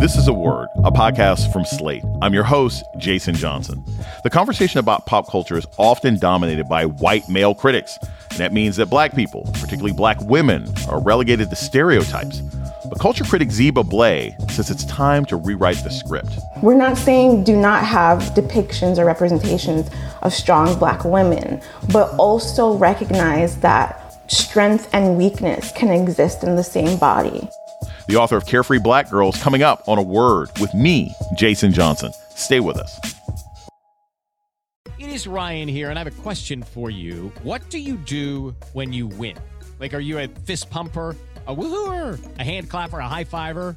This is A Word, a podcast from Slate. I'm your host, Jason Johnson. The conversation about pop culture is often dominated by white male critics, and that means that black people, particularly black women, are relegated to stereotypes. But culture critic Zeba Blay says it's time to rewrite the script. We're not saying do not have depictions or representations of strong black women, but also recognize that strength and weakness can exist in the same body the author of Carefree Black Girls, coming up on a word with me, Jason Johnson. Stay with us. It is Ryan here, and I have a question for you. What do you do when you win? Like, are you a fist pumper? a woohooer, a hand clapper, a high fiver.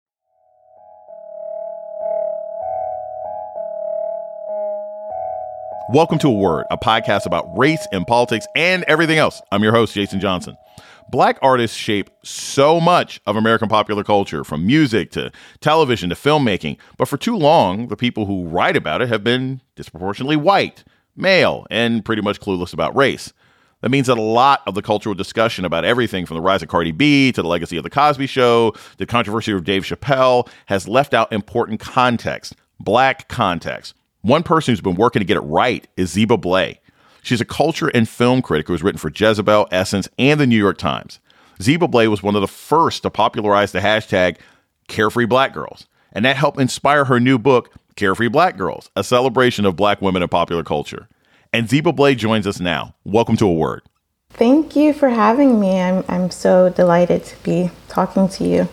Welcome to A Word, a podcast about race and politics and everything else. I'm your host, Jason Johnson. Black artists shape so much of American popular culture, from music to television to filmmaking. But for too long, the people who write about it have been disproportionately white, male, and pretty much clueless about race. That means that a lot of the cultural discussion about everything from the rise of Cardi B to the legacy of The Cosby Show, the controversy of Dave Chappelle, has left out important context, black context. One person who's been working to get it right is Zeba Blay. She's a culture and film critic who has written for Jezebel, Essence, and the New York Times. Zeba Blay was one of the first to popularize the hashtag Carefree Black Girls, and that helped inspire her new book, Carefree Black Girls, a celebration of black women in popular culture. And Zeba Blay joins us now. Welcome to A Word. Thank you for having me. I'm, I'm so delighted to be talking to you.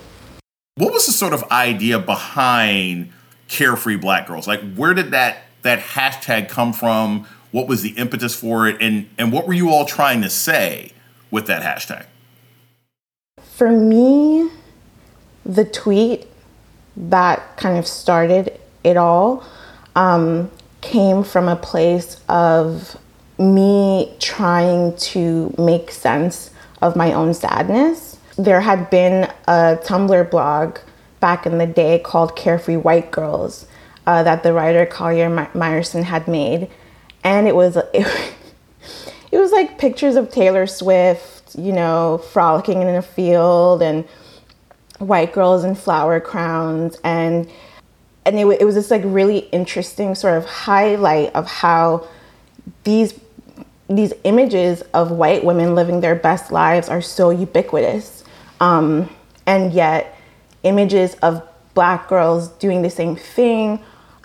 What was the sort of idea behind carefree black girls? Like where did that that hashtag come from? What was the impetus for it? And and what were you all trying to say with that hashtag? For me the tweet that kind of started it all um, came from a place of me trying to make sense of my own sadness. There had been a tumblr blog back in the day called Carefree White Girls uh, that the writer Collier Meyerson had made. And it was, it, it was like pictures of Taylor Swift, you know, frolicking in a field and white girls in flower crowns. And, and it, it was this like really interesting sort of highlight of how these these images of white women living their best lives are so ubiquitous. Um, and yet images of black girls doing the same thing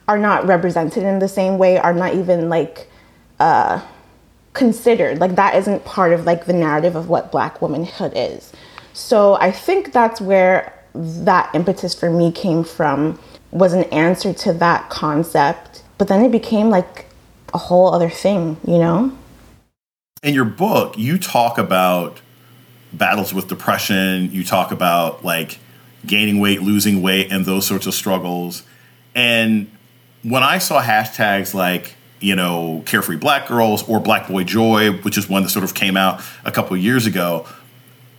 are not represented in the same way, are not even like uh, considered. Like that isn't part of like the narrative of what black womanhood is. So I think that's where that impetus for me came from was an answer to that concept. But then it became like a whole other thing, you know? In your book, you talk about battles with depression, you talk about like gaining weight, losing weight, and those sorts of struggles. And when I saw hashtags like, you know, Carefree Black Girls or Black Boy Joy, which is one that sort of came out a couple years ago,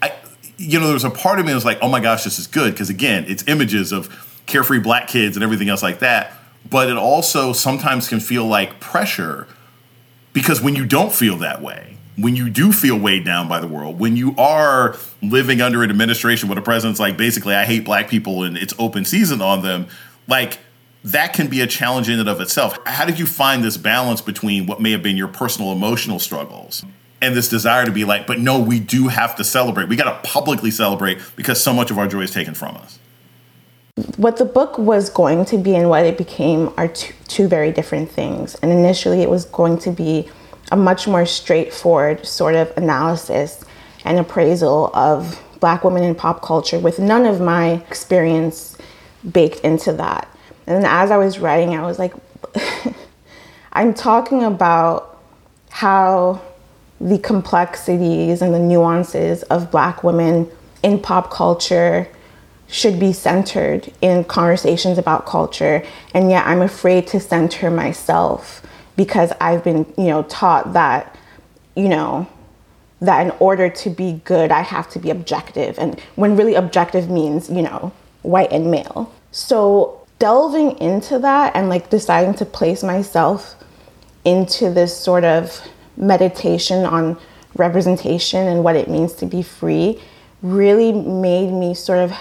I, you know, there was a part of me that was like, oh my gosh, this is good. Because again, it's images of carefree black kids and everything else like that. But it also sometimes can feel like pressure because when you don't feel that way, when you do feel weighed down by the world, when you are living under an administration where the president's like, basically, I hate black people and it's open season on them, like that can be a challenge in and of itself. How did you find this balance between what may have been your personal emotional struggles and this desire to be like, but no, we do have to celebrate. We got to publicly celebrate because so much of our joy is taken from us. What the book was going to be and what it became are two, two very different things. And initially, it was going to be a much more straightforward sort of analysis and appraisal of black women in pop culture with none of my experience baked into that. And as I was writing, I was like, I'm talking about how the complexities and the nuances of black women in pop culture should be centered in conversations about culture. And yet I'm afraid to center myself because I've been, you know, taught that, you know, that in order to be good, I have to be objective. And when really objective means, you know, white and male. So delving into that and like deciding to place myself into this sort of meditation on representation and what it means to be free really made me sort of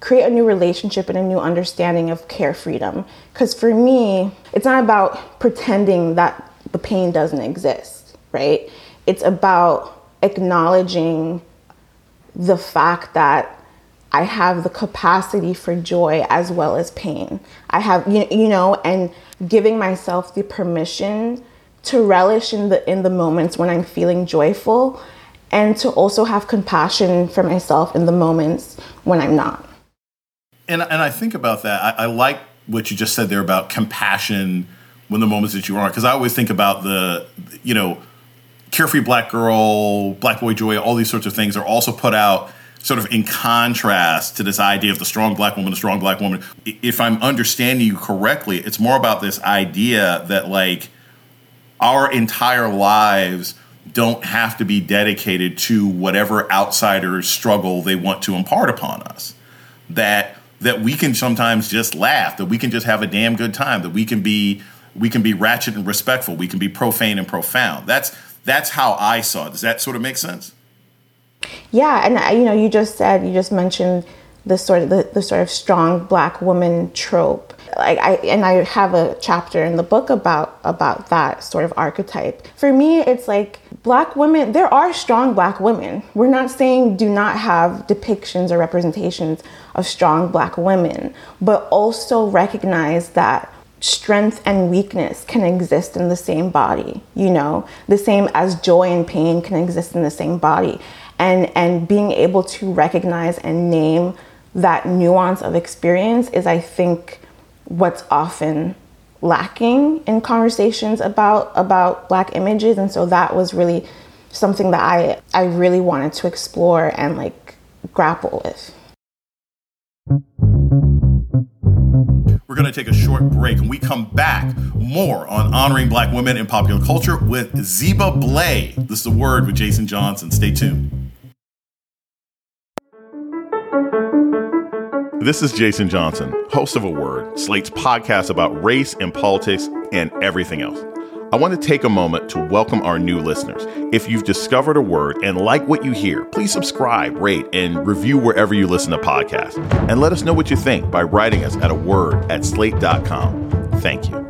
create a new relationship and a new understanding of care freedom. Because for me, it's not about pretending that the pain doesn't exist, right? It's about acknowledging the fact that I have the capacity for joy as well as pain. I have, you, you know, and giving myself the permission to relish in the in the moments when I'm feeling joyful and to also have compassion for myself in the moments when I'm not. And and I think about that. I, I like what you just said there about compassion when the moments that you aren't, because I always think about the, you know, carefree black girl, black boy joy, all these sorts of things are also put out sort of in contrast to this idea of the strong black woman, the strong black woman. If I'm understanding you correctly, it's more about this idea that like our entire lives don't have to be dedicated to whatever outsiders struggle they want to impart upon us. That that we can sometimes just laugh, that we can just have a damn good time, that we can be we can be ratchet and respectful, we can be profane and profound. That's that's how I saw it. Does that sort of make sense? Yeah, and uh, you know, you just said you just mentioned the sort of the, the sort of strong black woman trope. Like I and I have a chapter in the book about about that sort of archetype. For me, it's like black women, there are strong black women. We're not saying do not have depictions or representations of strong black women, but also recognize that strength and weakness can exist in the same body, you know, the same as joy and pain can exist in the same body. And and being able to recognize and name that nuance of experience is I think what's often lacking in conversations about about black images and so that was really something that I I really wanted to explore and like grapple with. We're going to take a short break and we come back more on honoring black women in popular culture with Zeba Blay. This is a word with Jason Johnson. Stay tuned. This is Jason Johnson, host of A Word, Slate's podcast about race and politics and everything else. I want to take a moment to welcome our new listeners. If you've discovered a word and like what you hear, please subscribe, rate, and review wherever you listen to podcasts. And let us know what you think by writing us at a word at slate.com. Thank you.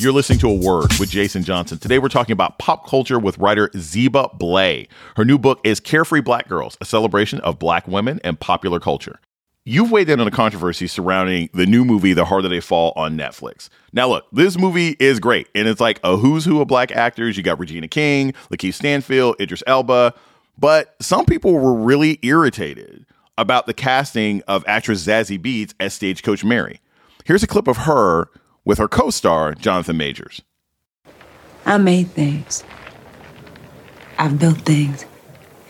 You're listening to A Word with Jason Johnson. Today we're talking about pop culture with writer Zeba Blay. Her new book is Carefree Black Girls, a celebration of black women and popular culture. You've weighed in on the controversy surrounding the new movie The Harder They Fall on Netflix. Now look, this movie is great, and it's like a who's who of black actors. You got Regina King, Lakeith Stanfield, Idris Elba, but some people were really irritated about the casting of actress Zazie Beetz as Stagecoach Mary. Here's a clip of her with her co star, Jonathan Majors. I made things. I've built things.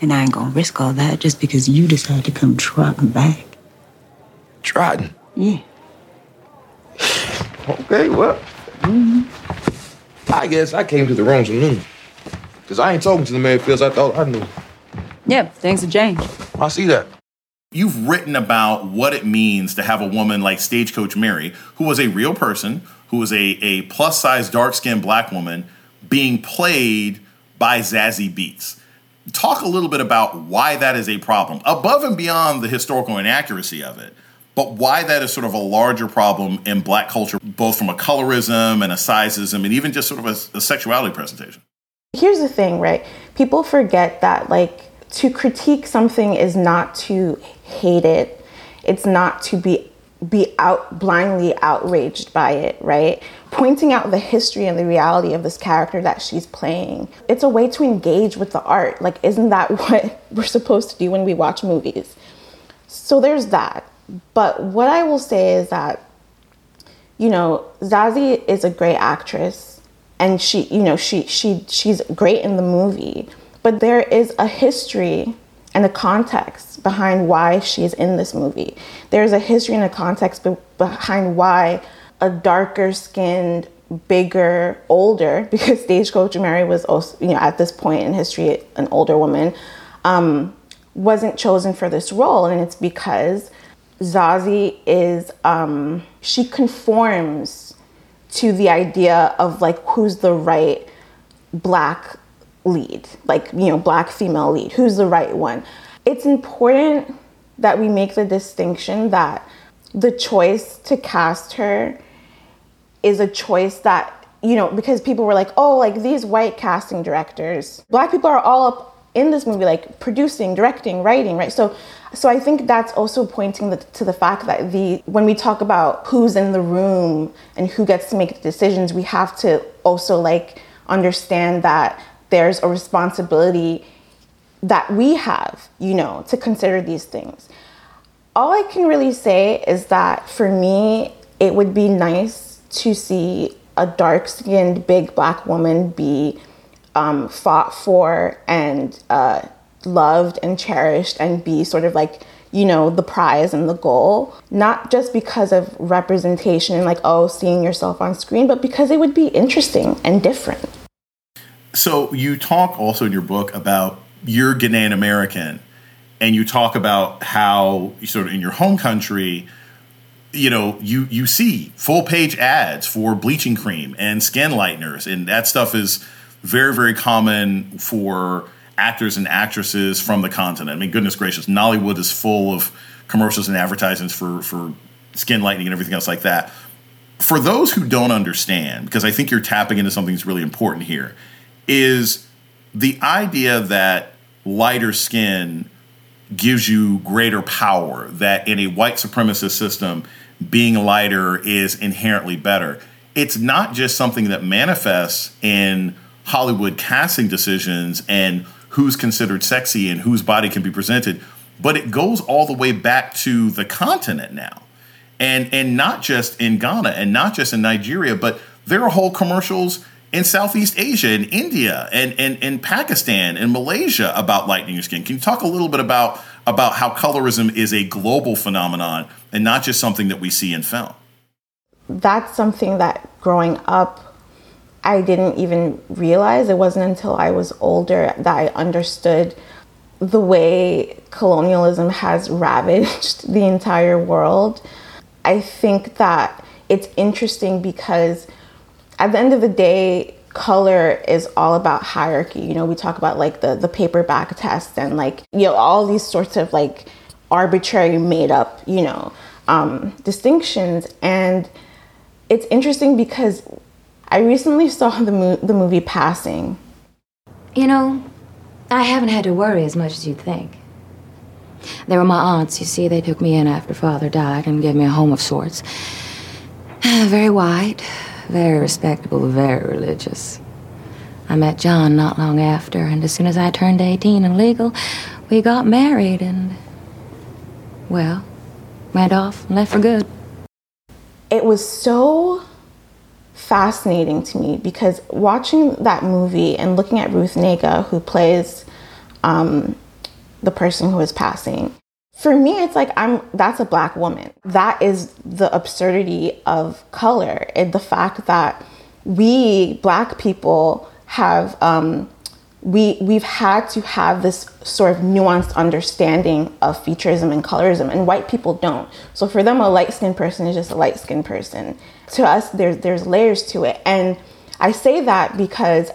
And I ain't gonna risk all that just because you decide to come trotting back. Trotting? Yeah. Okay, well. I guess I came to the wrong saloon. Because I ain't talking to the man Mayfields I thought I knew. Yeah, things have changed. I see that. You've written about what it means to have a woman like Stagecoach Mary, who was a real person, who was a, a plus size, dark skinned black woman, being played by Zazie Beetz. Talk a little bit about why that is a problem, above and beyond the historical inaccuracy of it, but why that is sort of a larger problem in black culture, both from a colorism and a sizeism, and even just sort of a, a sexuality presentation. Here's the thing, right? People forget that, like, to critique something is not to hate it, it's not to be be out blindly outraged by it, right? Pointing out the history and the reality of this character that she's playing. It's a way to engage with the art. Like, isn't that what we're supposed to do when we watch movies? So there's that. But what I will say is that, you know, Zazie is a great actress and she, you know, she she she's great in the movie. But there is a history and a context behind why she's in this movie. There's a history and a context be- behind why a darker skinned, bigger, older, because Stagecoach Mary was also, you know, at this point in history, an older woman, um, wasn't chosen for this role. And it's because Zazie is, um, she conforms to the idea of like who's the right black lead, like, you know, black female lead, who's the right one. It's important that we make the distinction that the choice to cast her is a choice that, you know, because people were like, oh, like these white casting directors, black people are all up in this movie, like producing, directing, writing, right? So, so I think that's also pointing the, to the fact that the when we talk about who's in the room and who gets to make the decisions, we have to also like understand that there's a responsibility that we have, you know, to consider these things. All I can really say is that for me, it would be nice to see a dark skinned, big black woman be um, fought for and uh, loved and cherished and be sort of like, you know, the prize and the goal. Not just because of representation and like, oh, seeing yourself on screen, but because it would be interesting and different. So you talk also in your book about you're Ghanaian American, and you talk about how sort of in your home country, you know, you you see full page ads for bleaching cream and skin lighteners, and that stuff is very very common for actors and actresses from the continent. I mean, goodness gracious, Nollywood is full of commercials and advertisements for for skin lightening and everything else like that. For those who don't understand, because I think you're tapping into something that's really important here, is the idea that lighter skin gives you greater power, that in a white supremacist system, being lighter is inherently better. It's not just something that manifests in Hollywood casting decisions and who's considered sexy and whose body can be presented, but it goes all the way back to the continent now. And and not just in Ghana and not just in Nigeria, but there are whole commercials in Southeast Asia, in India, and, and, and Pakistan, and Malaysia about lightening your skin. Can you talk a little bit about about how colorism is a global phenomenon and not just something that we see in film? That's something that growing up, I didn't even realize. It wasn't until I was older that I understood the way colonialism has ravaged the entire world. I think that it's interesting because at the end of the day, color is all about hierarchy. You know, we talk about like the the paper bag test and like you know all these sorts of like arbitrary made up you know um, distinctions. And it's interesting because I recently saw the mo- the movie Passing. You know, I haven't had to worry as much as you'd think. They were my aunts, you see. They took me in after father died and gave me a home of sorts. Very white, very respectable, very religious. I met John not long after, and as soon as I turned 18 and legal, we got married and, well, went off and left for good. It was so fascinating to me because watching that movie and looking at Ruth Negga, who plays um, the person who is passing, for me it's like i'm that's a black woman. That is the absurdity of color and the fact that we black people have um, we we've had to have this sort of nuanced understanding of featureism and colorism and white people don't. So for them a light skinned person is just a light skinned person. To us there's there's layers to it. And i say that because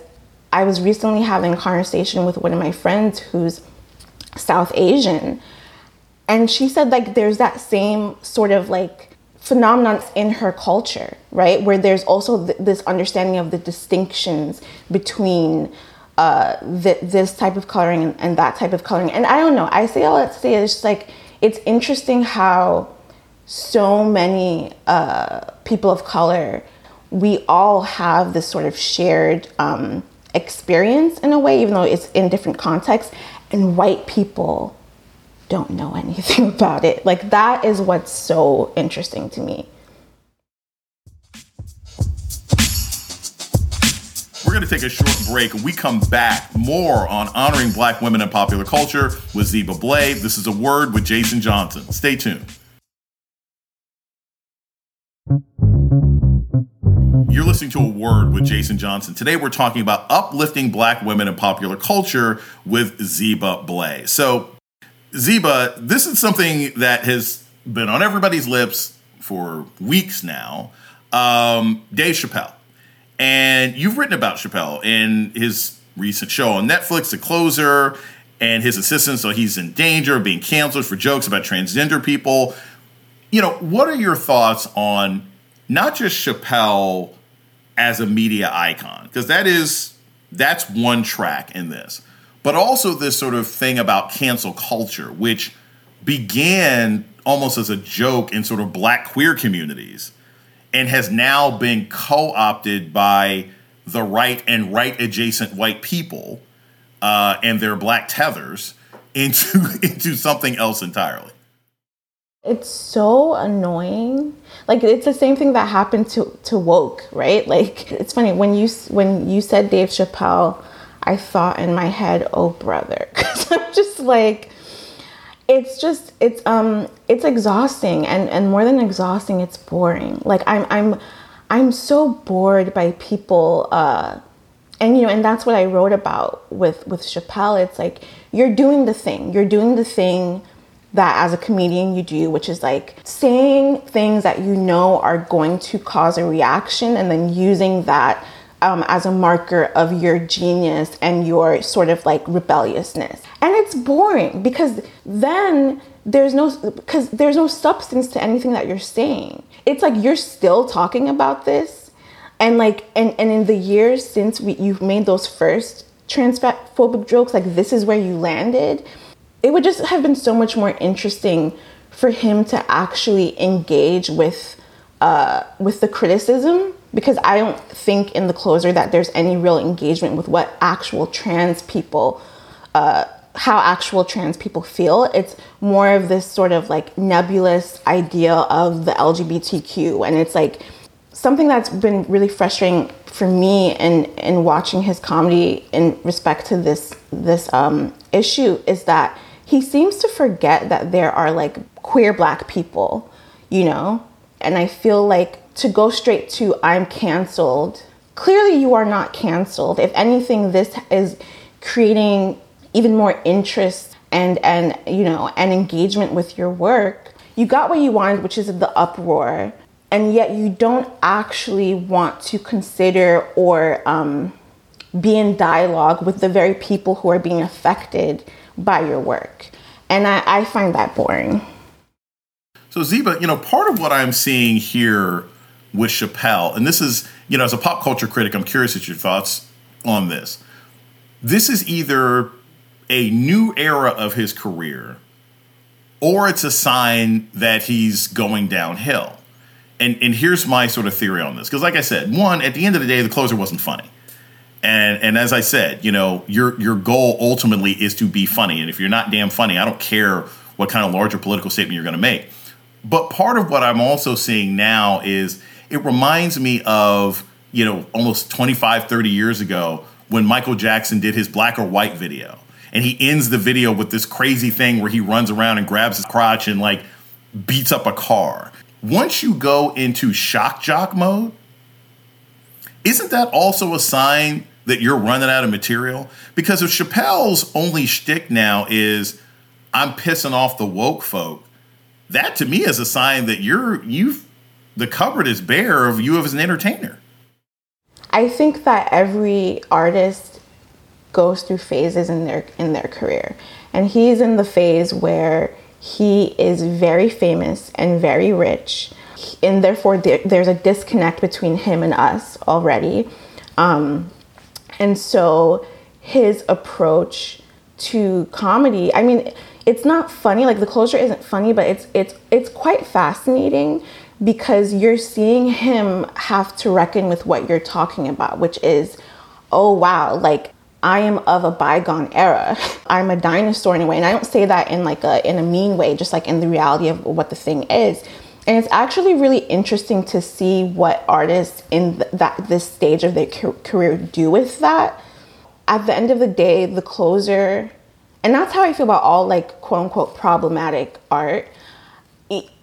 i was recently having a conversation with one of my friends who's south asian and she said like there's that same sort of like phenomenon in her culture right where there's also th- this understanding of the distinctions between uh, th- this type of coloring and, and, that type of coloring and i don't know i say all that to say it's just like it's interesting how so many uh, people of color, we all have this sort of shared um, experience in a way, even though it's in different contexts. And white people don't know anything about it. Like, that is what's so interesting to me. We're going to take a short break. We come back, more on honoring black women in popular culture with Zeba Blay. This is a word with Jason Johnson. Stay tuned. You're listening to a word with Jason Johnson. Today we're talking about uplifting black women in popular culture with Zeba Blay. So, Zeba, this is something that has been on everybody's lips for weeks now. Um, Dave Chappelle. And you've written about Chappelle in his recent show on Netflix, The Closer, and his assistant. So he's in danger of being canceled for jokes about transgender people. You know, what are your thoughts on not just Chappelle as a media icon? Because that is that's one track in this, but also this sort of thing about cancel culture, which began almost as a joke in sort of black queer communities and has now been co opted by the right and right adjacent white people uh, and their black tethers into, into something else entirely. It's so annoying. Like it's the same thing that happened to to woke, right? Like it's funny when you when you said Dave Chappelle, I thought in my head, "Oh brother," because I'm just like, it's just it's um it's exhausting and and more than exhausting it's boring. Like i'm i'm i'm so bored by people uh and you know and that's what i wrote about with with chappelle. It's like you're doing the thing. You're doing the thing that as a comedian you do which is like saying things that you know are going to cause a reaction and then using that um, as a marker of your genius and your sort of like rebelliousness. And it's boring because then there's no because there's no substance to anything that you're saying. It's like you're still talking about this, and like and and in the years since we you've made those first transphobic jokes, like this is where you landed. It would just have been so much more interesting for him to actually engage with uh, with the criticism because I don't think in the closer that there's any real engagement with what actual trans people, uh, how actual trans people feel. It's more of this sort of like nebulous idea of the LGBTQ, and it's like something that's been really frustrating for me in in watching his comedy in respect to this this um, issue is that he seems to forget that there are like queer black people, you know, and I feel like to go straight to I'm canceled, clearly you are not canceled. If anything, this is creating even more interest and and you know and engagement with your work. You got what you wanted, which is the uproar, and yet you don't actually want to consider or um, be in dialogue with the very people who are being affected by your work. And I, I find that boring. So Zeba, you know, part of what I'm seeing here with Chappelle, and this is, you know, as a pop culture critic, I'm curious at your thoughts on this. This is either a new era of his career or it's a sign that he's going downhill. And and here's my sort of theory on this. Because like I said, one, at the end of the day, the closer wasn't funny. And and as I said, you know, your your goal ultimately is to be funny. And if you're not damn funny, I don't care what kind of larger political statement you're gonna make. But part of what I'm also seeing now is it reminds me of, you know, almost 25, 30 years ago when Michael Jackson did his black or white video. And he ends the video with this crazy thing where he runs around and grabs his crotch and like beats up a car. Once you go into shock jock mode, isn't that also a sign that you're running out of material? Because if Chappelle's only shtick now is I'm pissing off the woke folk, that to me is a sign that you're you've the cupboard is bare of you as an entertainer. I think that every artist goes through phases in their in their career. And he's in the phase where he is very famous and very rich. And therefore, there, there's a disconnect between him and us already. Um, and so, his approach to comedy, I mean, it's not funny like the closer isn't funny but it's it's it's quite fascinating because you're seeing him have to reckon with what you're talking about which is oh wow like I am of a bygone era. I'm a dinosaur in a way. And I don't say that in like a in a mean way, just like in the reality of what the thing is. And it's actually really interesting to see what artists in th- that this stage of their career do with that. At the end of the day, the closer, and that's how I feel about all like quote unquote problematic art.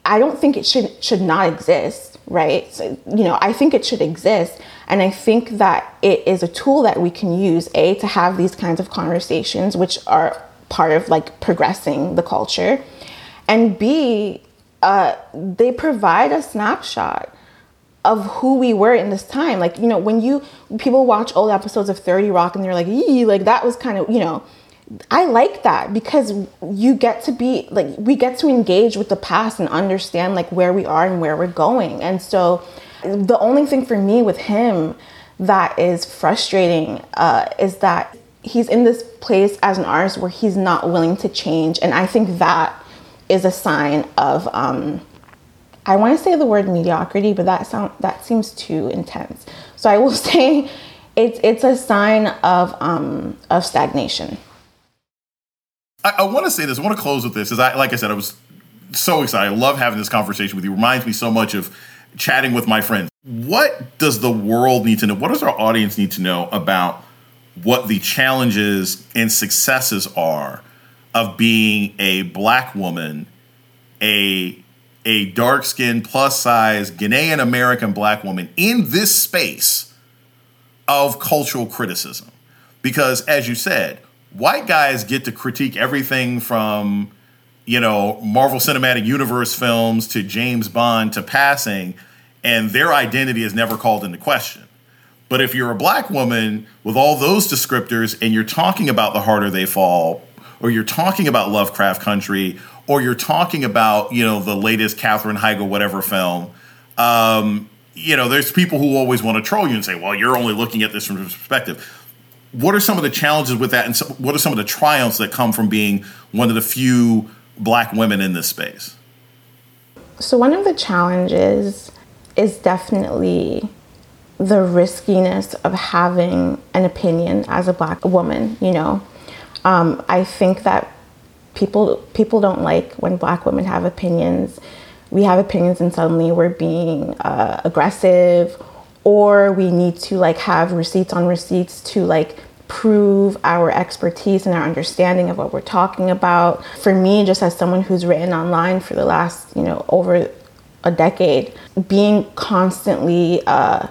I don't think it should should not exist, right? So, you know, I think it should exist, and I think that it is a tool that we can use a to have these kinds of conversations, which are part of like progressing the culture, and b uh, they provide a snapshot of who we were in this time. Like you know, when you people watch old episodes of Thirty Rock and they're like, "Ee," like that was kind of you know I like that because you get to be like we get to engage with the past and understand like where we are and where we're going. And so the only thing for me with him that is frustrating uh, is that he's in this place as an artist where he's not willing to change. And I think that is a sign of um, I want to say the word mediocrity, but that sound that seems too intense. So I will say it's it's a sign of um, of stagnation. I, I want to say this. I want to close with this. Is I like I said, I was so excited. I love having this conversation with you. Reminds me so much of chatting with my friends. What does the world need to know? What does our audience need to know about what the challenges and successes are of being a black woman, a a dark skinned, plus size Ghanaian American black woman in this space of cultural criticism? Because as you said, white guys get to critique everything from you know Marvel Cinematic Universe films to James Bond to passing, and their identity is never called into question. But if you're a black woman with all those descriptors and you're talking about the harder they fall, or you're talking about Lovecraft Country, or you're talking about you know the latest Katherine Heigl whatever film, um, you know there's people who always want to troll you and say, well, you're only looking at this from perspective what are some of the challenges with that, and so, what are some of the triumphs that come from being one of the few black women in this space? So, one of the challenges is definitely the riskiness of having an opinion as a black woman. You know, um, I think that people people don't like when black women have opinions. We have opinions, and suddenly we're being uh, aggressive or we need to like have receipts on receipts to like prove our expertise and our understanding of what we're talking about. For me, just as someone who's written online for the last, you know, over a decade, being constantly, uh,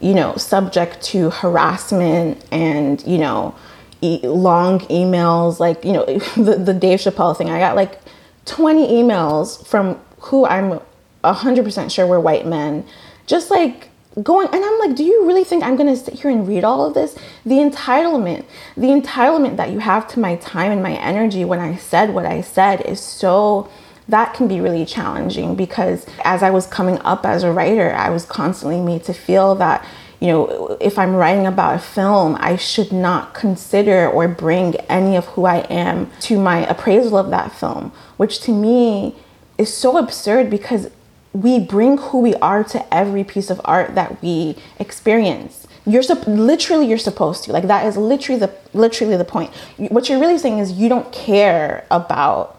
you know, subject to harassment and, you know, e- long emails, like, you know, the, the Dave Chappelle thing, I got like 20 emails from who I'm 100% sure were white men, just like going and i'm like do you really think i'm going to sit here and read all of this? The entitlement the entitlement that you have to my time and my energy when i said what i said is so that can be really challenging because as i was coming up as a writer i was constantly made to feel that you know if i'm writing about a film i should not consider or bring any of who i am to my appraisal of that film which to me is so absurd because we bring who we are to every piece of art that we experience. You're sup- literally you're supposed to. Like that is literally the literally the point. What you're really saying is you don't care about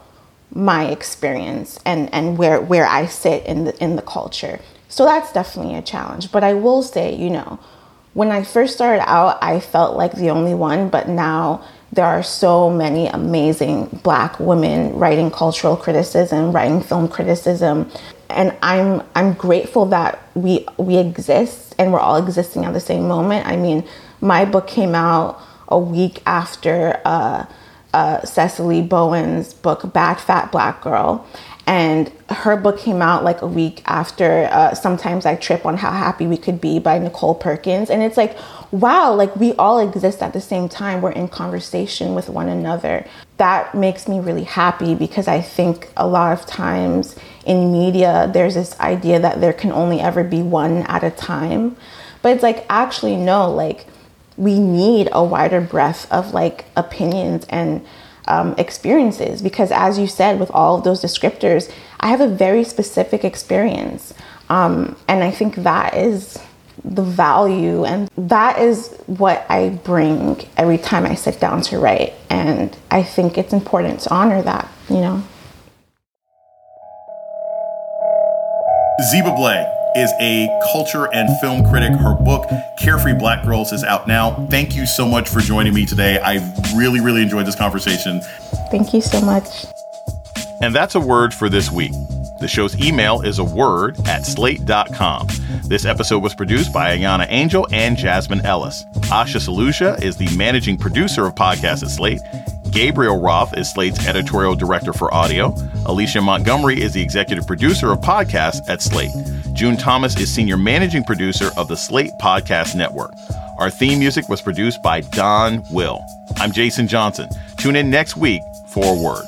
my experience and and where where I sit in the in the culture. So that's definitely a challenge. But I will say you know when I first started out I felt like the only one but now there are so many amazing black women writing cultural criticism writing film criticism and I'm I'm grateful that we we exist and we're all existing at the same moment. I mean, my book came out a week after uh, uh, Sesali Bowen's book Bad Fat Black Girl, and her book came out like a week after uh, Sometimes I Trip on How Happy We Could Be by Nichole Perkins, and it's like wow, like we all exist at the same time. We're in conversation with one another. That makes me really happy because I think a lot of times in media, there's this idea that there can only ever be one at a time. But it's like, actually, no, like we need a wider breadth of like opinions and um, experiences because, as you said, with all of those descriptors, I have a very specific experience. Um, and I think that is the value, and that is what I bring every time I sit down to write. And I think it's important to honor that, you know? Zeba Blay is a culture and film critic. Her book, Carefree Black Girls, is out now. Thank you so much for joining me today. I really, really enjoyed this conversation. Thank you so much. And that's a word for this week. The show's email is a word at slate.com. This episode was produced by Ayana Angel and Jasmine Ellis. Asha Saluja is the managing producer of podcasts at Slate. Gabriel Roth is Slate's editorial director for audio. Alicia Montgomery is the executive producer of podcasts at Slate. June Thomas is senior managing producer of the Slate Podcast Network. Our theme music was produced by Don Will. I'm Jason Johnson. Tune in next week for word.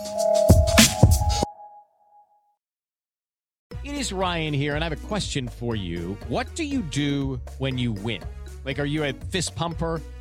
It is Ryan here, and I have a question for you. What do you do when you win? Like, are you a fist pumper?